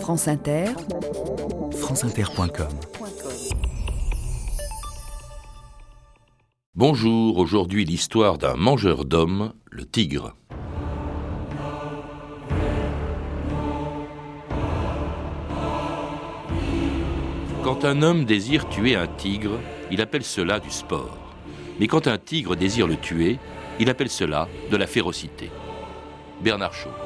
France Inter, franceinter.com Bonjour, aujourd'hui l'histoire d'un mangeur d'hommes, le tigre. Quand un homme désire tuer un tigre, il appelle cela du sport. Mais quand un tigre désire le tuer, il appelle cela de la férocité. Bernard Shaw. «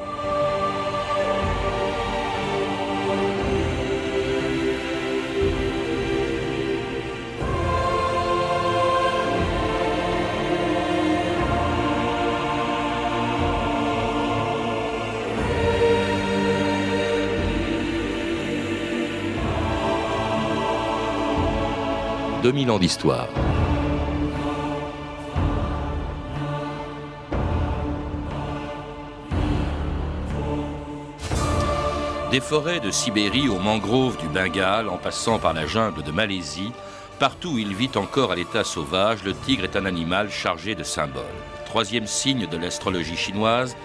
2000 ans d'histoire. Des forêts de Sibérie aux mangroves du Bengale, en passant par la jungle de Malaisie, partout où il vit encore à l'état sauvage, le tigre est un animal chargé de symboles. Troisième signe de l'astrologie chinoise,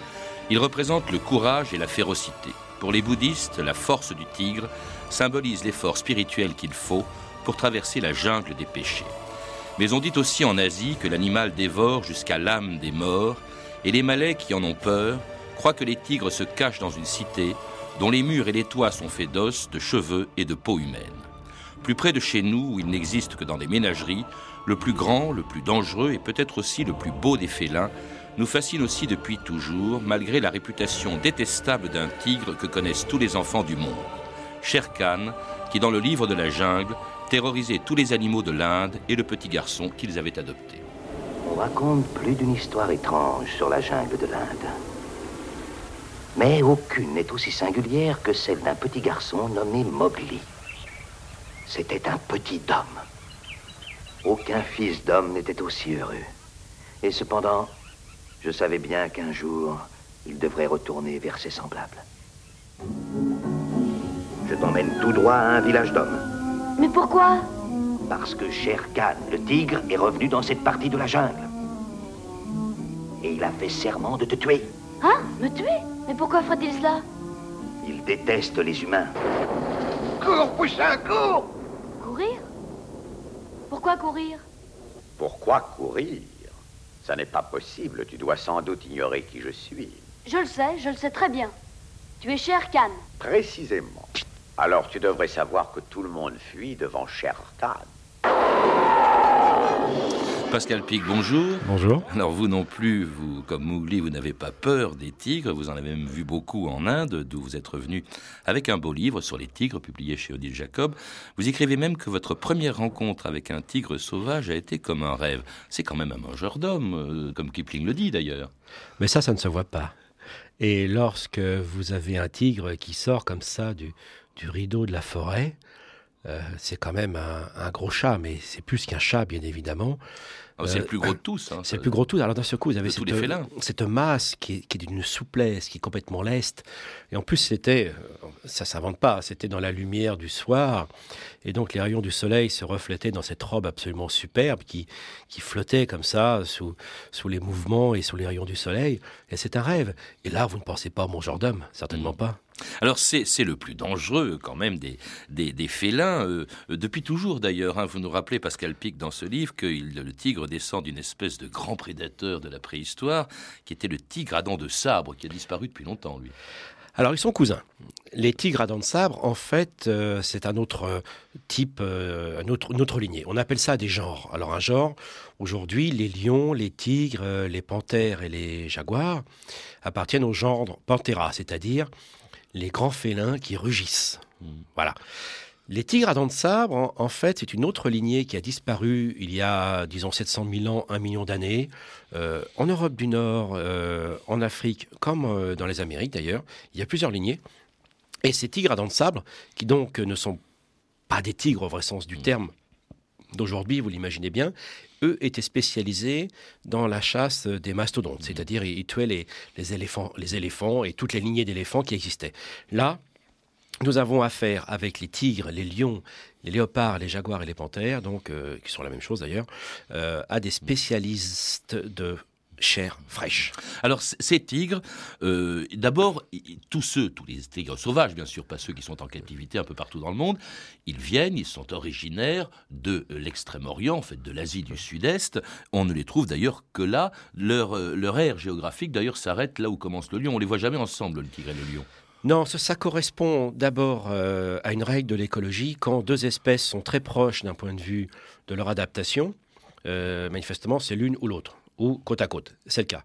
il représente le courage et la férocité. Pour les bouddhistes, la force du tigre symbolise l'effort spirituel qu'il faut pour traverser la jungle des péchés. Mais on dit aussi en Asie que l'animal dévore jusqu'à l'âme des morts, et les Malais qui en ont peur croient que les tigres se cachent dans une cité dont les murs et les toits sont faits d'os, de cheveux et de peau humaine. Plus près de chez nous, où il n'existe que dans des ménageries, le plus grand, le plus dangereux et peut-être aussi le plus beau des félins nous fascine aussi depuis toujours, malgré la réputation détestable d'un tigre que connaissent tous les enfants du monde. Sher Khan, qui dans le livre de la jungle terrorisait tous les animaux de l'Inde et le petit garçon qu'ils avaient adopté. On raconte plus d'une histoire étrange sur la jungle de l'Inde. Mais aucune n'est aussi singulière que celle d'un petit garçon nommé Mowgli. C'était un petit homme. Aucun fils d'homme n'était aussi heureux. Et cependant, je savais bien qu'un jour, il devrait retourner vers ses semblables. Je t'emmène tout droit à un village d'hommes. Mais pourquoi Parce que Sher Khan, le tigre, est revenu dans cette partie de la jungle. Et il a fait serment de te tuer. Hein Me tuer Mais pourquoi ferait-il cela Il déteste les humains. Cours, Poussin, cours Courir Pourquoi courir Pourquoi courir Ça n'est pas possible. Tu dois sans doute ignorer qui je suis. Je le sais, je le sais très bien. Tu es Sher Khan. Précisément. Alors tu devrais savoir que tout le monde fuit devant Sher Khan. Pascal Pic, bonjour. Bonjour. Alors vous non plus, vous comme Mowgli, vous n'avez pas peur des tigres. Vous en avez même vu beaucoup en Inde, d'où vous êtes revenu avec un beau livre sur les tigres publié chez Odile Jacob. Vous écrivez même que votre première rencontre avec un tigre sauvage a été comme un rêve. C'est quand même un mangeur d'hommes, euh, comme Kipling le dit d'ailleurs. Mais ça, ça ne se voit pas. Et lorsque vous avez un tigre qui sort comme ça du, du rideau de la forêt, euh, c'est quand même un, un, gros chat, mais c'est plus qu'un chat, bien évidemment. Oh, c'est euh, le plus gros de tous. Hein, c'est le plus gros de tous. Alors d'un seul coup, vous avez cette, cette, masse qui est, qui est d'une souplesse, qui est complètement leste. Et en plus, c'était, euh, ça s'invente pas, c'était dans la lumière du soir. Et donc les rayons du soleil se reflétaient dans cette robe absolument superbe qui, qui flottait comme ça sous, sous les mouvements et sous les rayons du soleil. Et c'est un rêve. Et là, vous ne pensez pas au mon genre d'homme, certainement mmh. pas. Alors c'est le plus dangereux quand même des, des, félins, euh, depuis toujours d'ailleurs. Hein, vous nous rappelez, Pascal Pic, dans ce livre, que le tigre descend d'une espèce de grand prédateur de la préhistoire, qui était le tigre à dents de sabre, qui a disparu depuis longtemps, lui. Alors ils sont cousins. Les tigres à dents de sabre, en fait, euh, c'est un autre euh, type, euh, un autre, une autre lignée. On appelle ça des genres. Alors un genre, aujourd'hui, les lions, les tigres, euh, les panthères et les jaguars appartiennent au genre Panthera, c'est-à-dire les grands félins qui rugissent. Mmh. Voilà. Les tigres à dents de sabre, en, en fait, c'est une autre lignée qui a disparu il y a, disons, 700 000 ans, un million d'années, euh, en Europe du Nord, euh, en Afrique, comme euh, dans les Amériques d'ailleurs. Il y a plusieurs lignées. Et ces tigres à dents de sabre, qui donc ne sont pas des tigres au vrai sens du terme d'aujourd'hui, vous l'imaginez bien, eux étaient spécialisés dans la chasse des mastodontes, c'est-à-dire ils tuaient les, les, éléphants, les éléphants et toutes les lignées d'éléphants qui existaient. Là, nous avons affaire avec les tigres, les lions, les léopards, les jaguars et les panthères, donc euh, qui sont la même chose d'ailleurs, euh, à des spécialistes de chair fraîche. Alors ces tigres, euh, d'abord, tous ceux, tous les tigres sauvages, bien sûr, pas ceux qui sont en captivité un peu partout dans le monde, ils viennent, ils sont originaires de l'extrême-orient, en fait de l'Asie du Sud-Est. On ne les trouve d'ailleurs que là. Leur, euh, leur aire géographique, d'ailleurs, s'arrête là où commence le lion. On les voit jamais ensemble, le tigre et le lion. Non, ça, correspond d'abord euh, à une règle de l'écologie. Quand deux espèces sont très proches d'un point de vue de leur adaptation, manifestement, c'est l'une ou l'autre ou côte à côte. C'est le cas.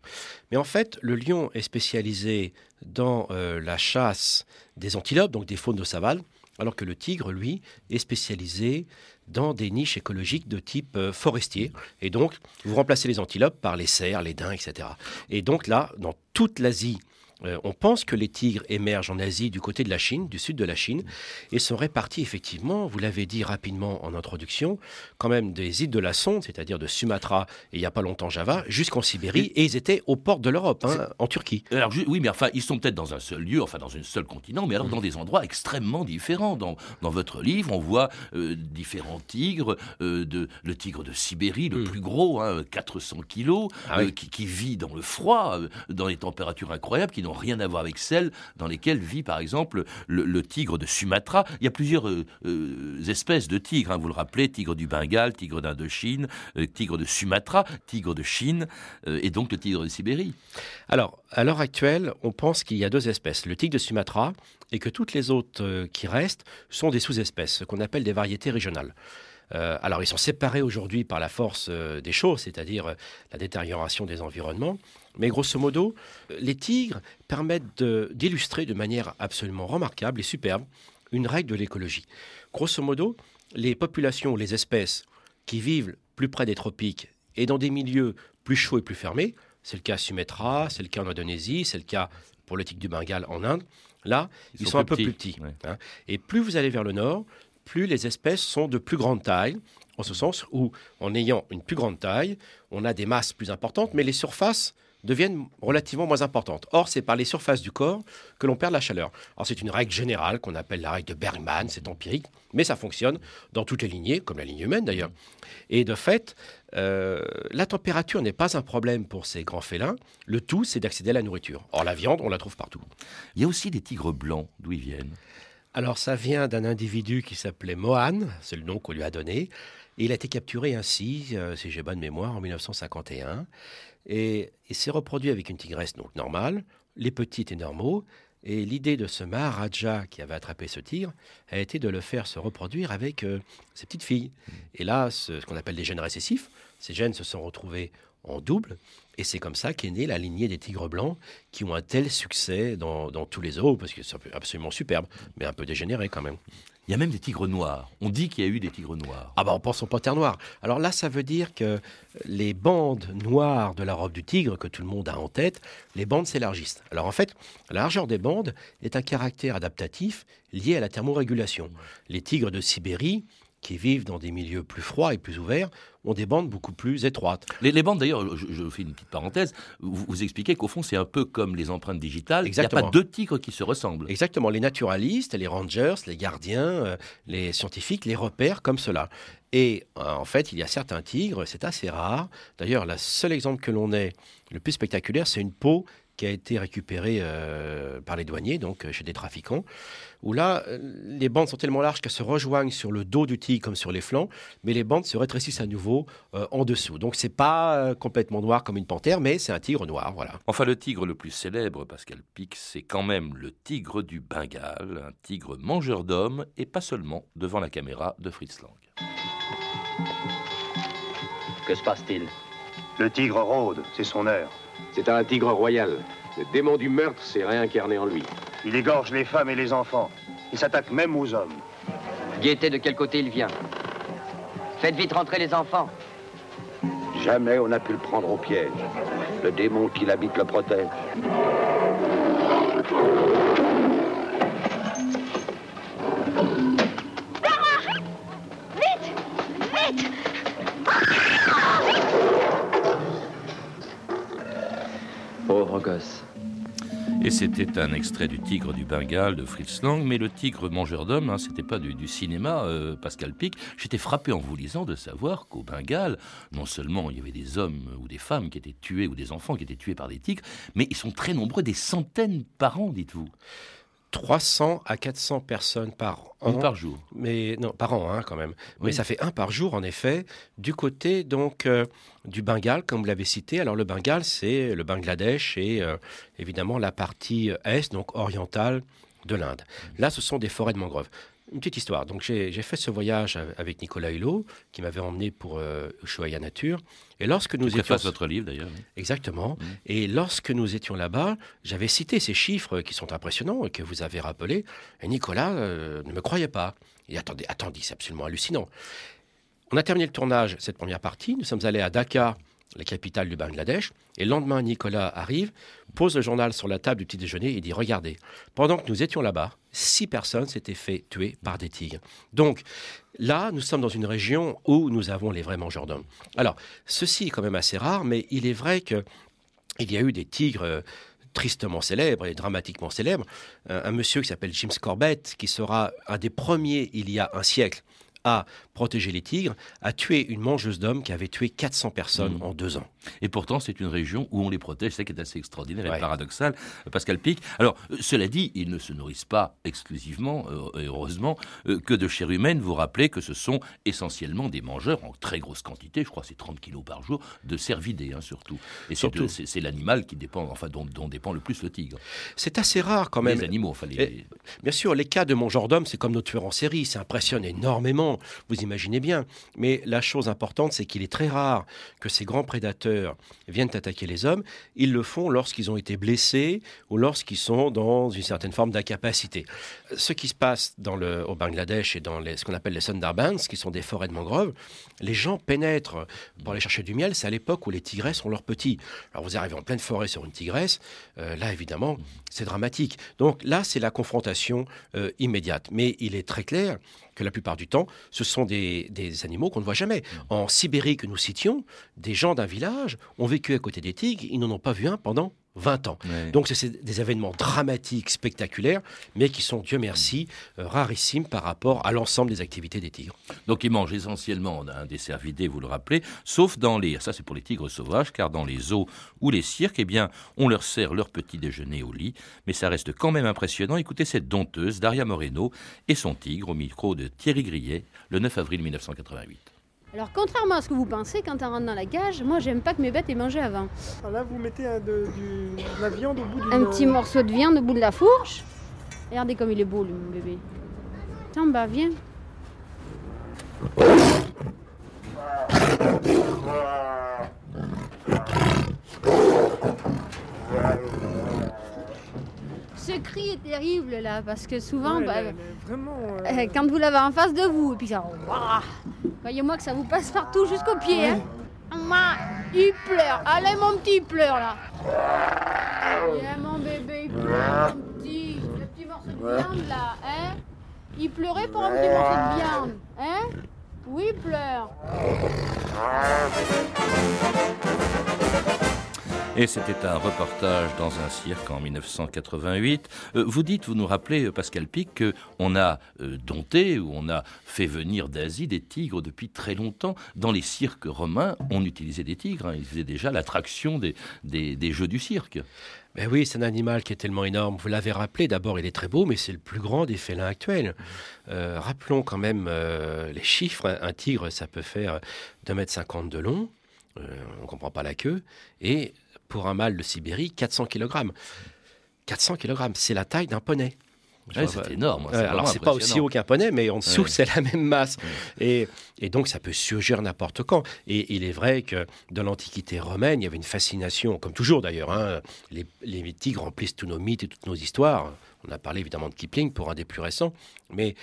Mais en fait, le lion est spécialisé dans euh, la chasse des antilopes, donc des faunes de savane, alors que le tigre, lui, est spécialisé dans des niches écologiques de type euh, forestier. Et donc, vous remplacez les antilopes par les cerfs, les daims, etc. Et donc là, dans toute l'Asie euh, on pense que les tigres émergent en Asie du côté de la Chine, du sud de la Chine, et sont répartis effectivement, vous l'avez dit rapidement en introduction, quand même des îles de la Sonde, c'est-à-dire de Sumatra et il n'y a pas longtemps Java, jusqu'en Sibérie, et ils étaient aux portes de l'Europe, hein, en Turquie. Alors oui, mais enfin, ils sont peut-être dans un seul lieu, enfin dans un seul continent, mais alors dans des endroits extrêmement différents. Dans, dans votre livre, on voit euh, différents tigres, euh, de, le tigre de Sibérie, le mm. plus gros, 400 hein, kilos, ah qui, vit dans le froid, dans des températures incroyables, qui n'ont rien à voir avec celles dans lesquelles vit par exemple le, tigre de Sumatra. Il y a plusieurs euh, euh, espèces de tigres, hein, vous le rappelez, tigre du Bengale, tigre d'Indochine, euh, tigre de Sumatra, tigre de Chine et donc le tigre de Sibérie. Alors, à l'heure actuelle, on pense qu'il y a deux espèces, le tigre de Sumatra et que toutes les autres qui restent sont des sous-espèces, ce qu'on appelle des variétés régionales. Alors ils sont séparés aujourd'hui par la force des choses, c'est-à-dire la détérioration des environnements, mais grosso modo, les tigres permettent d'illustrer de, manière absolument remarquable et superbe une règle de l'écologie. Grosso modo, les populations, les espèces qui vivent plus près des tropiques et dans des milieux plus chauds et plus fermés, c'est le cas à Sumatra, c'est le cas en Indonésie, c'est le cas pour le tigre du Bengale en Inde, là, ils, sont, un peu plus petits. Hein. Et plus vous allez vers le nord, plus les espèces sont de plus grande taille, en ce sens où, en ayant une plus grande taille, on a des masses plus importantes, mais les surfaces deviennent relativement moins importantes. Or, c'est par les surfaces du corps que l'on perd la chaleur. Alors, c'est une règle générale qu'on appelle la règle de Bergman, c'est empirique, mais ça fonctionne dans toutes les lignées, comme la ligne humaine d'ailleurs. Et de fait, euh, la température n'est pas un problème pour ces grands félins. Le tout, c'est d'accéder à la nourriture. Or, la viande, on la trouve partout. Il y a aussi des tigres blancs, d'où ils viennent? Alors ça vient d'un individu qui s'appelait Mohan, c'est le nom qu'on lui a donné, et il a été capturé ainsi, euh, si j'ai bonne mémoire, en 1951. Et il s'est reproduit avec une tigresse donc normale, les petits étaient normaux, et l'idée de ce Maharaja qui avait attrapé ce tigre a été de le faire se reproduire avec euh, ses petites filles. Et là, ce, ce qu'on appelle des gènes récessifs, ces gènes se sont retrouvés en double. Et c'est comme ça qu'est née la lignée des tigres blancs qui ont un tel succès dans, dans tous les zoos, parce que c'est absolument superbe, mais un peu dégénéré quand même. Il y a même des tigres noirs. On dit qu'il y a eu des tigres noirs. Ah bah on pense aux panthères noires. Alors là, ça veut dire que les bandes noires de la robe du tigre, que tout le monde a en tête, les bandes s'élargissent. Alors en fait, la largeur des bandes est un caractère adaptatif lié à la thermorégulation. Les tigres de Sibérie qui vivent dans des milieux plus froids et plus ouverts ont des bandes beaucoup plus étroites. Les, bandes, d'ailleurs, je, fais une petite parenthèse, vous, expliquez qu'au fond, c'est un peu comme les empreintes digitales. Exactement. Il n'y a pas deux tigres qui se ressemblent. Exactement. Les naturalistes, les rangers, les gardiens, euh, les scientifiques les repèrent comme cela. Et euh, en fait, il y a certains tigres, c'est assez rare. D'ailleurs, le seul exemple que l'on ait, le plus spectaculaire, c'est une peau qui a été récupérée euh, par les douaniers, donc chez des trafiquants où là, euh, les bandes sont tellement larges qu'elles se rejoignent sur le dos du tigre comme sur les flancs, mais les bandes se rétrécissent à nouveau euh, en dessous. Donc c'est pas euh, complètement noir comme une panthère, mais c'est un tigre noir, voilà. Enfin, le tigre le plus célèbre, parce qu'elle pique, c'est quand même le tigre du Bengale, un tigre mangeur d'hommes, et pas seulement devant la caméra de Fritz Lang. Que se passe-t-il? Le tigre rôde, c'est son heure. C'est un tigre royal. Le démon du meurtre s'est réincarné en lui. Il égorge les femmes et les enfants. Il s'attaque même aux hommes. Gaieté, de quel côté il vient Faites vite rentrer les enfants. Jamais on n'a pu le prendre au piège. Le démon qui l'habite le protège. Et c'était un extrait du Tigre du Bengale de Fritz Lang, mais le tigre mangeur d'hommes, hein, c'était pas du, cinéma, euh, Pascal Pic. J'étais frappé en vous lisant de savoir qu'au Bengale, non seulement il y avait des hommes ou des femmes qui étaient tués ou des enfants qui étaient tués par des tigres, mais ils sont très nombreux, des centaines par an, dites-vous. 300 à 400 personnes par an. par jour. Mais non, par an hein, quand même. Mais ça fait un par jour en effet. Du côté donc euh, du Bengale, comme vous l'avez cité. Alors le Bengale, c'est le Bangladesh et euh, évidemment la partie est, donc orientale de l'Inde. Là, ce sont des forêts de mangroves. Une petite histoire. Donc, j'ai fait ce voyage avec Nicolas Hulot, qui m'avait emmené pour euh, Ushuaia Nature. Et lorsque nous étions. votre livre d'ailleurs. Exactement. Mmh. Et lorsque nous étions là-bas, j'avais cité ces chiffres qui sont impressionnants et que vous avez rappelés. Et Nicolas euh, ne me croyait pas. Et attendez, attendez, c'est absolument hallucinant. On a terminé le tournage, cette première partie. Nous sommes allés à Dhaka la capitale du Bangladesh. Et le lendemain, Nicolas arrive, pose le journal sur la table du petit déjeuner et dit Regardez, pendant que nous étions là-bas, six personnes s'étaient fait tuer par des tigres. Donc là, nous sommes dans une région où nous avons les vrais mangeurs d'hommes. Alors, ceci est quand même assez rare, mais il est vrai qu'il y a eu des tigres euh, tristement célèbres et dramatiquement célèbres. Euh, un monsieur qui s'appelle James Corbett, qui sera un des premiers il y a un siècle à protéger les tigres, a tué une mangeuse d'hommes qui avait tué 400 personnes mmh. en deux ans. Et pourtant, c'est une région où on les protège, c'est qui est assez extraordinaire et paradoxal, Pascal Pic. Alors, euh, cela dit, ils ne se nourrissent pas exclusivement, euh, heureusement, euh, que de chair humaine. Vous rappelez que ce sont essentiellement des mangeurs en très grosse quantité, je crois c'est 30 kilos par jour, de cervidés hein, surtout. Et surtout, c'est l'animal qui dépend, enfin, dont, dépend le plus le tigre. C'est assez rare quand même. Les animaux, enfin, Bien sûr, les cas de mangeurs d'hommes, c'est comme nos tueurs en série, ça impressionne énormément. Vous imaginez bien. Mais la chose importante, c'est qu'il est très rare que ces grands prédateurs viennent attaquer les hommes. Ils le font lorsqu'ils ont été blessés ou lorsqu'ils sont dans une certaine forme d'incapacité. Ce qui se passe au Bangladesh et dans ce qu'on appelle les Sundarbans, qui sont des forêts de mangroves, les gens pénètrent pour aller chercher du miel. C'est à l'époque où les tigresses sont leurs petits. Alors vous arrivez en pleine forêt sur une tigresse, euh, là évidemment, c'est dramatique. Donc là, c'est la confrontation euh, immédiate. Mais il est très clair que la plupart du temps, ce sont des, des animaux qu'on ne voit jamais. En Sibérie que nous citions, des gens d'un village ont vécu à côté des tigres, ils n'en ont pas vu un pendant 20 ans. Donc c'est des événements dramatiques, spectaculaires, mais qui sont, Dieu merci, euh, rarissimes par rapport à l'ensemble des activités des tigres. Donc ils mangent essentiellement des cervidés, vous le rappelez, sauf dans les... Ça c'est pour les tigres sauvages, car dans les zoos ou les cirques, eh bien, on leur sert leur petit déjeuner au lit, mais ça reste quand même impressionnant. Écoutez cette dompteuse, Daria Moreno, et son tigre au micro de Thierry Grillet, le 9 avril 1988. Alors contrairement à ce que vous pensez, quand on rentre dans la cage, moi j'aime pas que mes bêtes aient mangé avant. Ah, là vous mettez de, la viande au bout du... Un petit morceau de viande au bout de la fourche. Regardez comme il est beau lui, mon bébé. Tiens, bah viens. Ce cri est terrible là, parce que souvent, bah, vraiment, euh, quand vous l'avez en face de vous, et puis ça, Voyez-moi que ça vous passe partout jusqu'au pied. Hein. Il pleure. Allez, mon petit, il pleure là. Viens, mon bébé, il pleure, mon petit. Le petit morceau de viande là, hein Il pleurait pour un petit morceau de viande, hein Oui, il pleure. Et c'était un reportage dans un cirque en 1988. Euh, vous dites, vous nous rappelez, euh, Pascal Pic, qu'on a euh, dompté ou on a fait venir d'Asie des tigres depuis très longtemps. Dans les cirques romains, on utilisait des tigres. Hein. Ils faisaient déjà l'attraction des, des, jeux du cirque. Ben oui, c'est un animal qui est tellement énorme. Vous l'avez rappelé, d'abord, il est très beau, mais c'est le plus grand des félins actuels. rappelons quand même les chiffres. Un tigre, ça peut faire 2,50 m de long. on ne comprend pas la queue. Et pour un mâle de Sibérie 400 kg. 400 kg, c'est la taille d'un poney. c'est énorme. alors, c'est pas aussi haut qu'un poney, mais en dessous, c'est la même masse. Et, donc, ça peut surgir n'importe quand. Et il est vrai que dans l'Antiquité romaine, il y avait une fascination, comme toujours d'ailleurs. Hein, les, tigres remplissent tous nos mythes et toutes nos histoires. On a parlé évidemment de Kipling pour un des plus récents, mais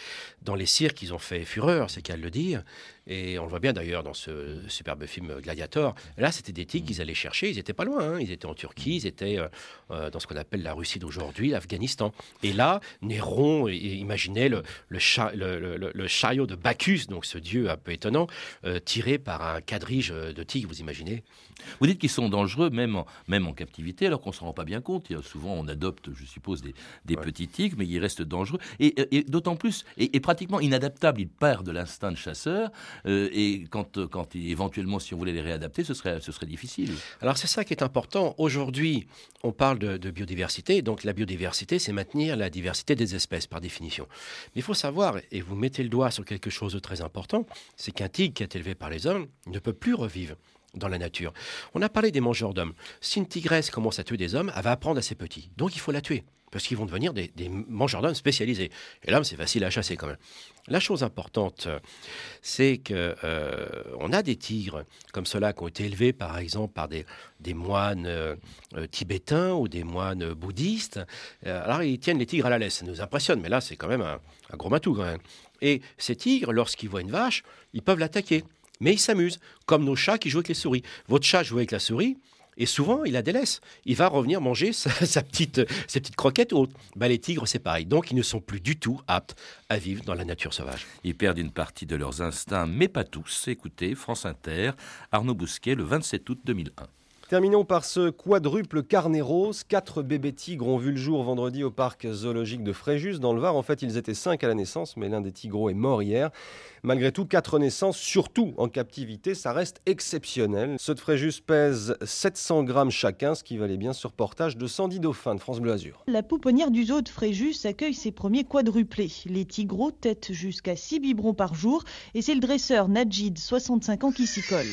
dans les cirques, ils ont fait fureur, c'est qu'à le dire. Et on le voit bien d'ailleurs dans ce superbe film Gladiator. Là, c'était des tigres qu'ils allaient chercher. Ils n'étaient pas loin. hein. Ils étaient en Turquie, ils étaient euh, euh, dans ce qu'on appelle la Russie d'aujourd'hui, l'Afghanistan. Et là, Néron i- imaginait le, le, cha- le- le- le- le chariot de Bacchus, donc ce dieu un peu étonnant, euh, tiré par un quadrige de tigres, vous imaginez? Vous dites qu'ils sont dangereux même en, même en captivité, alors qu'on ne s'en rend pas bien compte. Souvent, on adopte, je suppose, des, des petits tigres, mais ils restent dangereux. Et, et d'autant plus, et, et pratiquement inadaptables. Ils perdent de l'instinct de chasseur. Euh, et quand, quand éventuellement, si on voulait les réadapter, ce serait, ce serait difficile. Alors c'est ça qui est important. Aujourd'hui, on parle de, de biodiversité. Donc la biodiversité, c'est maintenir la diversité des espèces par définition. Mais il faut savoir, et vous mettez le doigt sur quelque chose de très important, c'est qu'un tigre qui est élevé par les hommes ne peut plus revivre dans la nature. On a parlé des mangeurs d'hommes. Si une tigresse commence à tuer des hommes, elle va apprendre à ses petits. Donc il faut la tuer. Parce qu'ils vont devenir des, des mangeurs d'hommes spécialisés. Et l'homme, c'est facile à chasser quand même. La chose importante, euh, c'est que euh, on a des tigres comme ceux-là qui ont été élevés, par exemple, par des, moines euh, euh, tibétains ou des moines bouddhistes. Alors, ils tiennent les tigres à la laisse. Ça nous impressionne, mais là, c'est quand même un, un gros matou, quand même. Et ces tigres, lorsqu'ils voient une vache, ils peuvent l'attaquer. Mais ils s'amusent, comme nos chats qui jouent avec les souris. Votre chat joue avec la souris, et souvent, il la délaisse. Il va revenir manger sa, sa petite, ses petites croquettes ou autres. Bah, les tigres, c'est pareil. Donc, ils ne sont plus du tout aptes à vivre dans la nature sauvage. Ils perdent une partie de leurs instincts, mais pas tous. Écoutez, France Inter, Arnaud Bousquet, le 27 août 2001. Terminons par ce quadruple carnet rose. Quatre bébés tigres ont vu le jour vendredi au parc zoologique de Fréjus, dans le Var. En fait, ils étaient cinq à la naissance, mais l'un des tigreaux est mort hier. Malgré tout, quatre naissances, surtout en captivité, ça reste exceptionnel. Ceux de Fréjus pèsent 700 grammes chacun, ce qui valait bien ce reportage de Sandy Dauphin de France Bleu. La pouponnière du zoo de Fréjus accueille ses premiers quadruplés. Les tigreaux têtent jusqu'à 6 biberons par jour et c'est le dresseur Najid, 65 ans, qui s'y colle.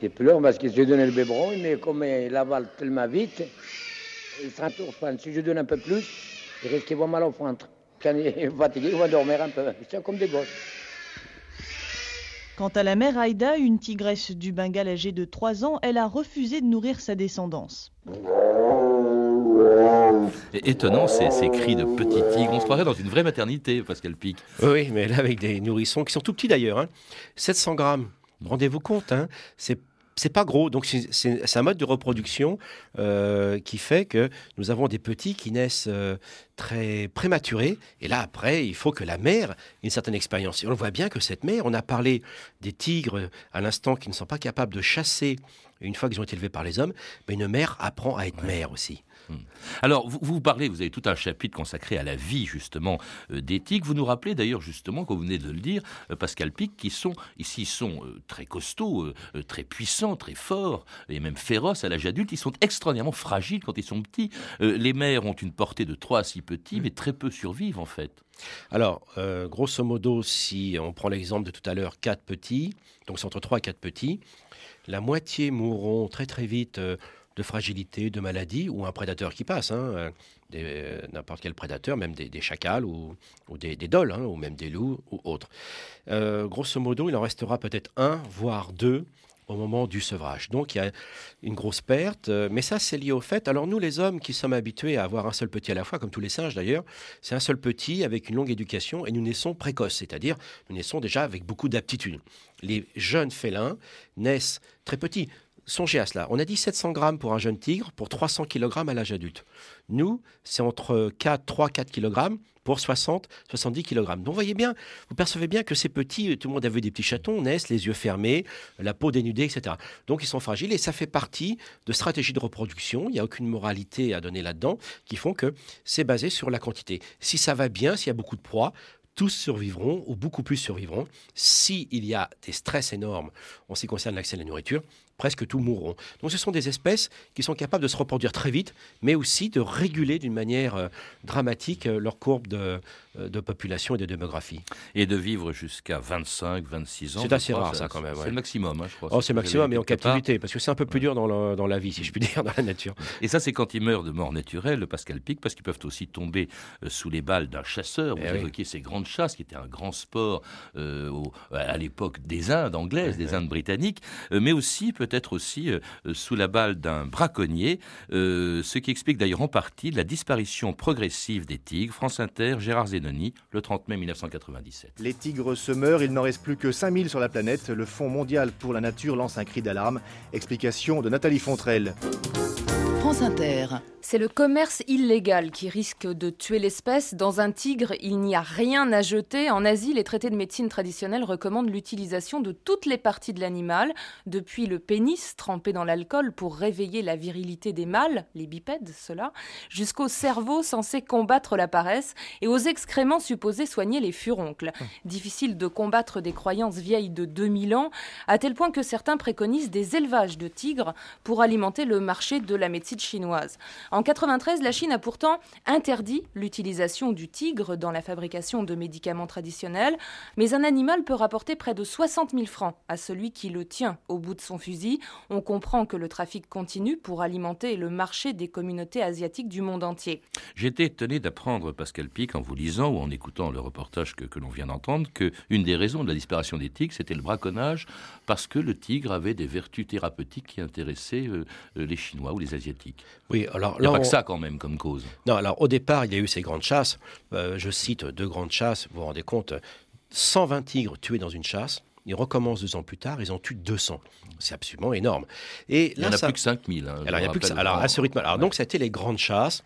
Il pleure parce que je donne le biberon, mais comme il avale tellement vite, il s'entourne. Si je donne un peu plus, il risque qu'il va mal au ventre. Quand il est fatigué, il va dormir un peu. C'est comme des gosses. Quant à la mère Aïda, une tigresse du Bengale âgée de 3 ans, elle a refusé de nourrir sa descendance. Et étonnant, ces, ces cris de petits tigres. On se croirait dans une vraie maternité, Pascal Pic. Oui, mais là, avec des nourrissons qui sont tout petits d'ailleurs. hein. 700 grammes. Rendez-vous compte, hein, c'est c'est pas gros, donc c'est- un mode de reproduction euh, qui fait que nous avons des petits qui naissent euh, très prématurés. Et là, après, il faut que la mère ait une certaine expérience. Et on voit bien que cette mère, on a parlé des tigres à l'instant qui ne sont pas capables de chasser une fois qu'ils ont été élevés par les hommes, mais une mère apprend à être mère aussi. Alors, vous, vous parlez, vous avez tout un chapitre consacré à la vie, justement, euh, tigres. Vous nous rappelez d'ailleurs, justement, comme vous venez de le dire, euh, Pascal Pic, qui sont, ici, sont euh, très costauds, très puissants, très forts, et même féroces à l'âge adulte. Ils sont extraordinairement fragiles quand ils sont petits. Les mères ont une portée de 3 à 6 petits, mais très peu survivent, en fait. Alors, grosso modo, si on prend l'exemple de tout à l'heure, 4 petits, donc c'est entre 3 et 4 petits, la moitié mourront très très vite de fragilité, de maladie, ou un prédateur qui passe, hein, euh, euh, n'importe quel prédateur, même des, chacals ou, des, des dholes, hein, ou même des loups ou autres. Euh, grosso modo, il en restera peut-être un, voire deux au moment du sevrage. Donc il y a une grosse perte, euh, mais ça c'est lié au fait. Alors nous les hommes qui sommes habitués à avoir un seul petit à la fois, comme tous les singes d'ailleurs, c'est un seul petit avec une longue éducation et nous naissons précoces, c'est-à-dire nous naissons déjà avec beaucoup d'aptitudes. Les jeunes félins naissent très petits. Songez à cela. On a dit 700 grammes pour un jeune tigre pour 300 kg à l'âge adulte. Nous, c'est entre 4, 3, 4 kg pour 60, 70 kg. Donc vous voyez bien, vous percevez bien que ces petits, tout le monde a vu des petits chatons, naissent les yeux fermés, la peau dénudée, etc. Donc ils sont fragiles et ça fait partie de stratégies de reproduction. Il n'y a aucune moralité à donner là-dedans qui font que c'est basé sur la quantité. Si ça va bien, s'il y a beaucoup de proies, tous survivront ou beaucoup plus survivront. S'il y a des stress énormes en ce qui concerne l'accès à la nourriture, presque tous mourront. Donc ce sont des espèces qui sont capables de se reproduire très vite, mais aussi de réguler d'une manière euh, dramatique euh, leur courbe de, euh, de population et de démographie. Et de vivre jusqu'à 25, 26 ans. C'est assez rare, ça, quand même. C'est le maximum, hein, je crois. Oh, c'est le maximum, mais en captivité, parce que c'est un peu plus dur dans la, dans la, vie, si je puis dire, dans la nature. Et ça, c'est quand ils meurent de mort naturelle, le Pascal Pic, parce qu'ils peuvent aussi tomber sous les balles d'un chasseur. Vous eh évoquiez ces grandes chasses, qui étaient un grand sport euh, à l'époque des Indes anglaises, des Indes britanniques, mais aussi, peut-être aussi, sous la balle d'un braconnier, ce qui explique d'ailleurs en partie la disparition progressive des tigres. France Inter, Gérard Zenoni, le 30 mai 1997. Les tigres se meurent, il n'en reste plus que 5000 sur la planète. Le Fonds mondial pour la nature lance un cri d'alarme. Explication de Nathalie Fontrelle. France Inter. C'est le commerce illégal qui risque de tuer l'espèce. Dans un tigre, il n'y a rien à jeter. En Asie, les traités de médecine traditionnelle recommandent l'utilisation de toutes les parties de l'animal, depuis le pénis trempé dans l'alcool pour réveiller la virilité des mâles, les bipèdes, ceux-là, jusqu'au cerveau censé combattre la paresse et aux excréments supposés soigner les furoncles. Difficile de combattre des croyances vieilles de 2000 ans, à tel point que certains préconisent des élevages de tigres pour alimenter le marché de la médecine chinoise. En 93, la Chine a pourtant interdit l'utilisation du tigre dans la fabrication de médicaments traditionnels, mais un animal peut rapporter près de 60 000 francs à celui qui le tient au bout de son fusil. On comprend que le trafic continue pour alimenter le marché des communautés asiatiques du monde entier. J'étais étonné d'apprendre, Pascal Pic, en vous lisant ou en écoutant le reportage que, que l'on vient d'entendre, que une des raisons de la disparition des tigres, c'était le braconnage, parce que le tigre avait des vertus thérapeutiques qui intéressaient euh, les Chinois ou les Asiatiques. Oui, alors il n'y a pas que ça quand même comme cause. Non, alors au départ, il y a eu ces grandes chasses. Euh, je cite deux grandes chasses. Vous vous rendez compte 120 tigres tués dans une chasse. Ils recommencent deux ans plus tard, ils en tuent 200. C'est absolument énorme. Et il n'y en a plus que 5000. Hein, alors, il y a plus que alors à ce rythme. Alors, donc, ça a été les grandes chasses.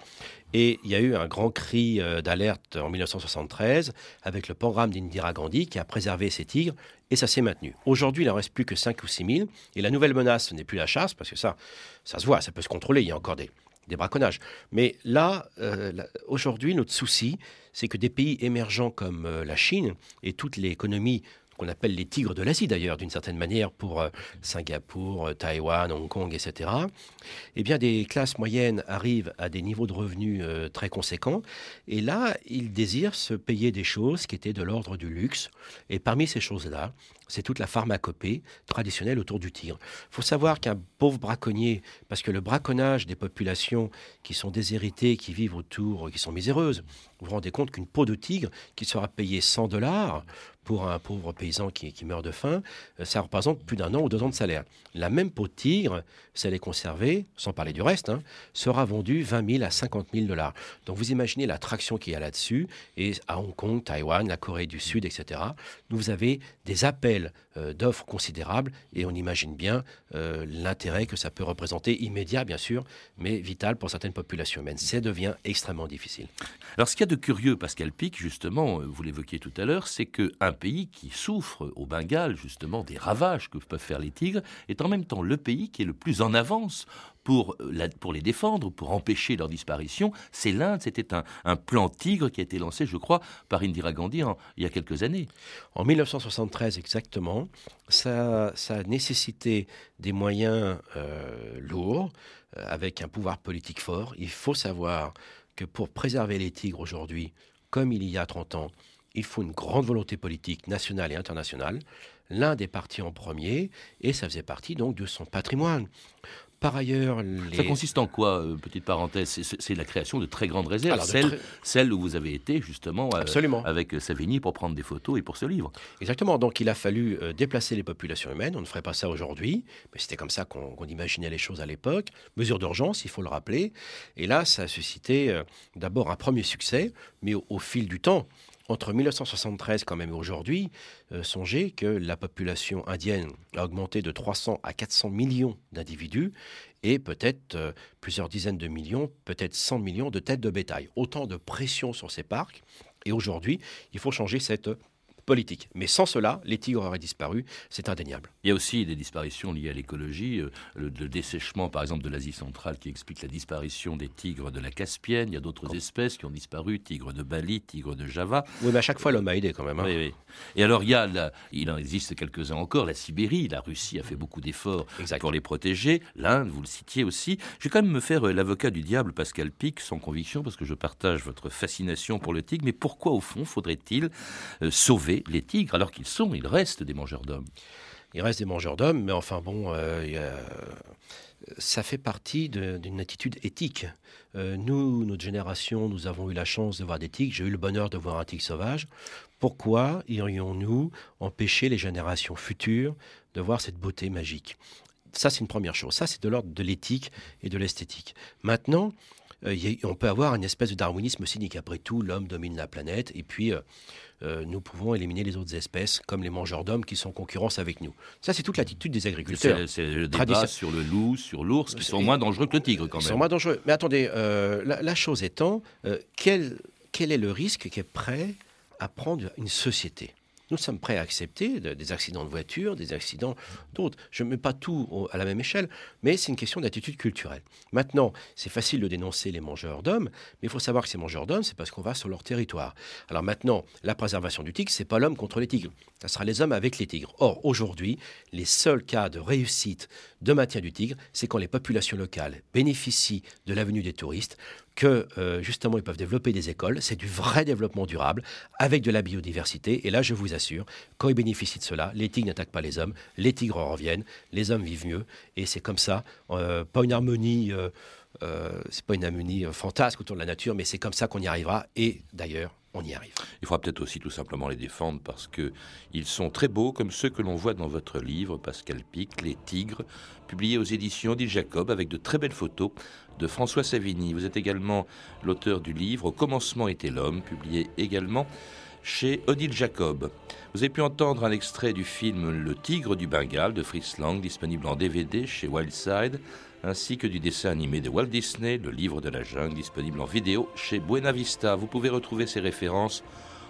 Et il y a eu un grand cri euh, d'alerte en 1973 avec le programme d'Indira Gandhi qui a préservé ces tigres et ça s'est maintenu. Aujourd'hui, il n'en reste plus que 5 ou 6 000. Et la nouvelle menace, ce n'est plus la chasse parce que ça, ça se voit, ça peut se contrôler. Il y a encore des, des braconnages. Mais là, euh, aujourd'hui, notre souci, c'est que des pays émergents comme euh, la Chine et toute l'économie qu'on appelle les tigres de l'Asie d'ailleurs, d'une certaine manière, pour euh, Singapour, Taïwan, Hong Kong, etc., eh bien, des classes moyennes arrivent à des niveaux de revenus très conséquents. Et là, ils désirent se payer des choses qui étaient de l'ordre du luxe. Et parmi ces choses-là, c'est toute la pharmacopée traditionnelle autour du tigre. Il faut savoir qu'un pauvre braconnier, parce que le braconnage des populations qui sont déshéritées, qui vivent autour, qui sont miséreuses, vous vous rendez compte qu'une peau de tigre qui sera payée 100 dollars pour un pauvre paysan qui, meurt de faim, euh, ça représente plus d'un an ou deux ans de salaire. La même peau de tigre, si elle est conservée, sans parler du reste, hein, sera vendue 20 000 à 50 000 dollars. Donc vous imaginez l'attraction qu'il y a là-dessus. Et à Hong Kong, Taïwan, la Corée du Sud, etc., vous avez des appels euh, d'offres considérables et on imagine bien euh, l'intérêt que ça peut représenter, immédiat bien sûr, mais vital pour certaines populations humaines. Ça devient extrêmement difficile. Alors ce qu'il y a de curieux, Pascal Pic, justement, vous l'évoquiez tout à l'heure, c'est un pays qui souffre au Bengale justement des ravages que peuvent faire les tigres est en même temps le pays qui est le plus en avance pour, euh, les défendre, pour empêcher leur disparition. C'est l'Inde, c'était un, un, plan tigre qui a été lancé, je crois, par Indira Gandhi il y a quelques années. En 1973 exactement, ça, ça a nécessité des moyens euh, lourds, euh, avec un pouvoir politique fort. Il faut savoir que pour préserver les tigres aujourd'hui, comme il y a 30 ans, il faut une grande volonté politique nationale et internationale. L'Inde est parti en premier et ça faisait partie donc de son patrimoine. Par ailleurs, ça consiste en quoi, euh, petite parenthèse C'est la création de très grandes réserves, celles, où vous avez été justement euh, avec Savigny pour prendre des photos et pour ce livre. Exactement. Donc il a fallu euh, déplacer les populations humaines. On ne ferait pas ça aujourd'hui, mais c'était comme ça qu'on imaginait les choses à l'époque. Mesure d'urgence, il faut le rappeler. Et là, ça a suscité d'abord un premier succès, mais au fil du temps, entre 1973 quand même aujourd'hui, euh, songez que la population indienne a augmenté de 300 à 400 millions d'individus et peut-être euh, plusieurs dizaines de millions, peut-être 100 millions de têtes de bétail. Autant de pression sur ces parcs. Et aujourd'hui, il faut changer cette politique. Mais sans cela, les tigres auraient disparu, c'est indéniable. Il y a aussi des disparitions liées à l'écologie, euh, le, le, dessèchement par exemple de l'Asie centrale qui explique la disparition des tigres de la Caspienne, il y a d'autres espèces qui ont disparu, tigres de Bali, tigres de Java. Oui, mais à chaque fois l'homme a aidé quand même. Hein. Oui, oui. Et alors il y a, la, il en existe quelques-uns encore, la Sibérie, la Russie a fait beaucoup d'efforts pour les protéger, l'Inde, vous le citiez aussi. Je vais quand même me faire euh, l'avocat du diable, Pascal Pic, sans conviction, parce que je partage votre fascination pour le tigre, mais pourquoi au fond faudrait-il euh, les tigres alors qu'ils sont, ils restent des mangeurs d'hommes Ils restent des mangeurs d'hommes, mais enfin bon, euh, ça fait partie d'une attitude éthique. Euh, nous, notre génération, nous avons eu la chance de voir des tigres. J'ai eu le bonheur de voir un tigre sauvage. Pourquoi irions-nous empêcher les générations futures de voir cette beauté magique? Ça, c'est une première chose. Ça, c'est de l'ordre de l'éthique et de l'esthétique. Maintenant, euh, on peut avoir une espèce de darwinisme cynique. Après tout, l'homme domine la planète et puis euh, euh, nous pouvons éliminer les autres espèces, comme les mangeurs d'hommes qui sont en concurrence avec nous. Ça, c'est toute l'attitude des agriculteurs. C'est le débat sur le loup, sur l'ours, qui sont moins dangereux que le tigre quand même. Ils sont moins dangereux. Mais attendez, la, la, chose étant, quel, quel est le risque qui est prêt à prendre une société? Nous sommes prêts à accepter des accidents de voiture, des accidents d'autres. Je ne mets pas tout à la même échelle, mais c'est une question d'attitude culturelle. Maintenant, c'est facile de dénoncer les mangeurs d'hommes, mais il faut savoir que ces mangeurs d'hommes, c'est parce qu'on va sur leur territoire. Alors maintenant, la préservation du tigre, c'est pas l'homme contre les tigres. Ça sera les hommes avec les tigres. Or, aujourd'hui, les seuls cas de réussite de maintien du tigre, c'est quand les populations locales bénéficient de l'avenue des touristes, que euh, justement ils peuvent développer des écoles. C'est du vrai développement durable avec de la biodiversité. Et là, je vous assure, quand ils bénéficient de cela, les tigres n'attaquent pas les hommes, les tigres reviennent, les hommes vivent mieux. Et c'est comme ça, euh, pas une harmonie. Euh, c'est pas une harmonie fantasque autour de la nature, mais c'est comme ça qu'on y arrivera. Et d'ailleurs, on y arrive. Il faudra peut-être aussi tout simplement les défendre parce que ils sont très beaux, comme ceux que l'on voit dans votre livre, Pascal Pic, Les Tigres, publié aux éditions d'Il Jacob, avec de très belles photos de François Savigny. Vous êtes également l'auteur du livre Au commencement était l'homme, publié également chez Odile Jacob. Vous avez pu entendre un extrait du film Le Tigre du Bengale de Fritz Lang, disponible en DVD chez Wildside, ainsi que du dessin animé de Walt Disney, Le Livre de la Jungle, disponible en vidéo chez Buena Vista. Vous pouvez retrouver ces références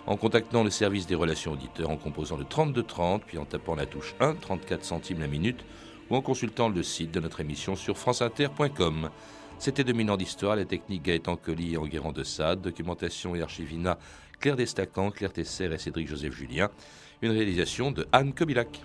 en contactant le service des relations auditeurs en composant le 3230, puis en tapant la touche 1, 34 centimes la minute, ou en consultant le site de notre émission sur franceinter.com. C'était 2000 ans d'histoire, les techniques Gaëtan Colli et Enguerrand de Sade, documentation et archivina Claire Destacan, Claire Tesser et Cédric Joseph Julien, une réalisation de Anne Kobilac.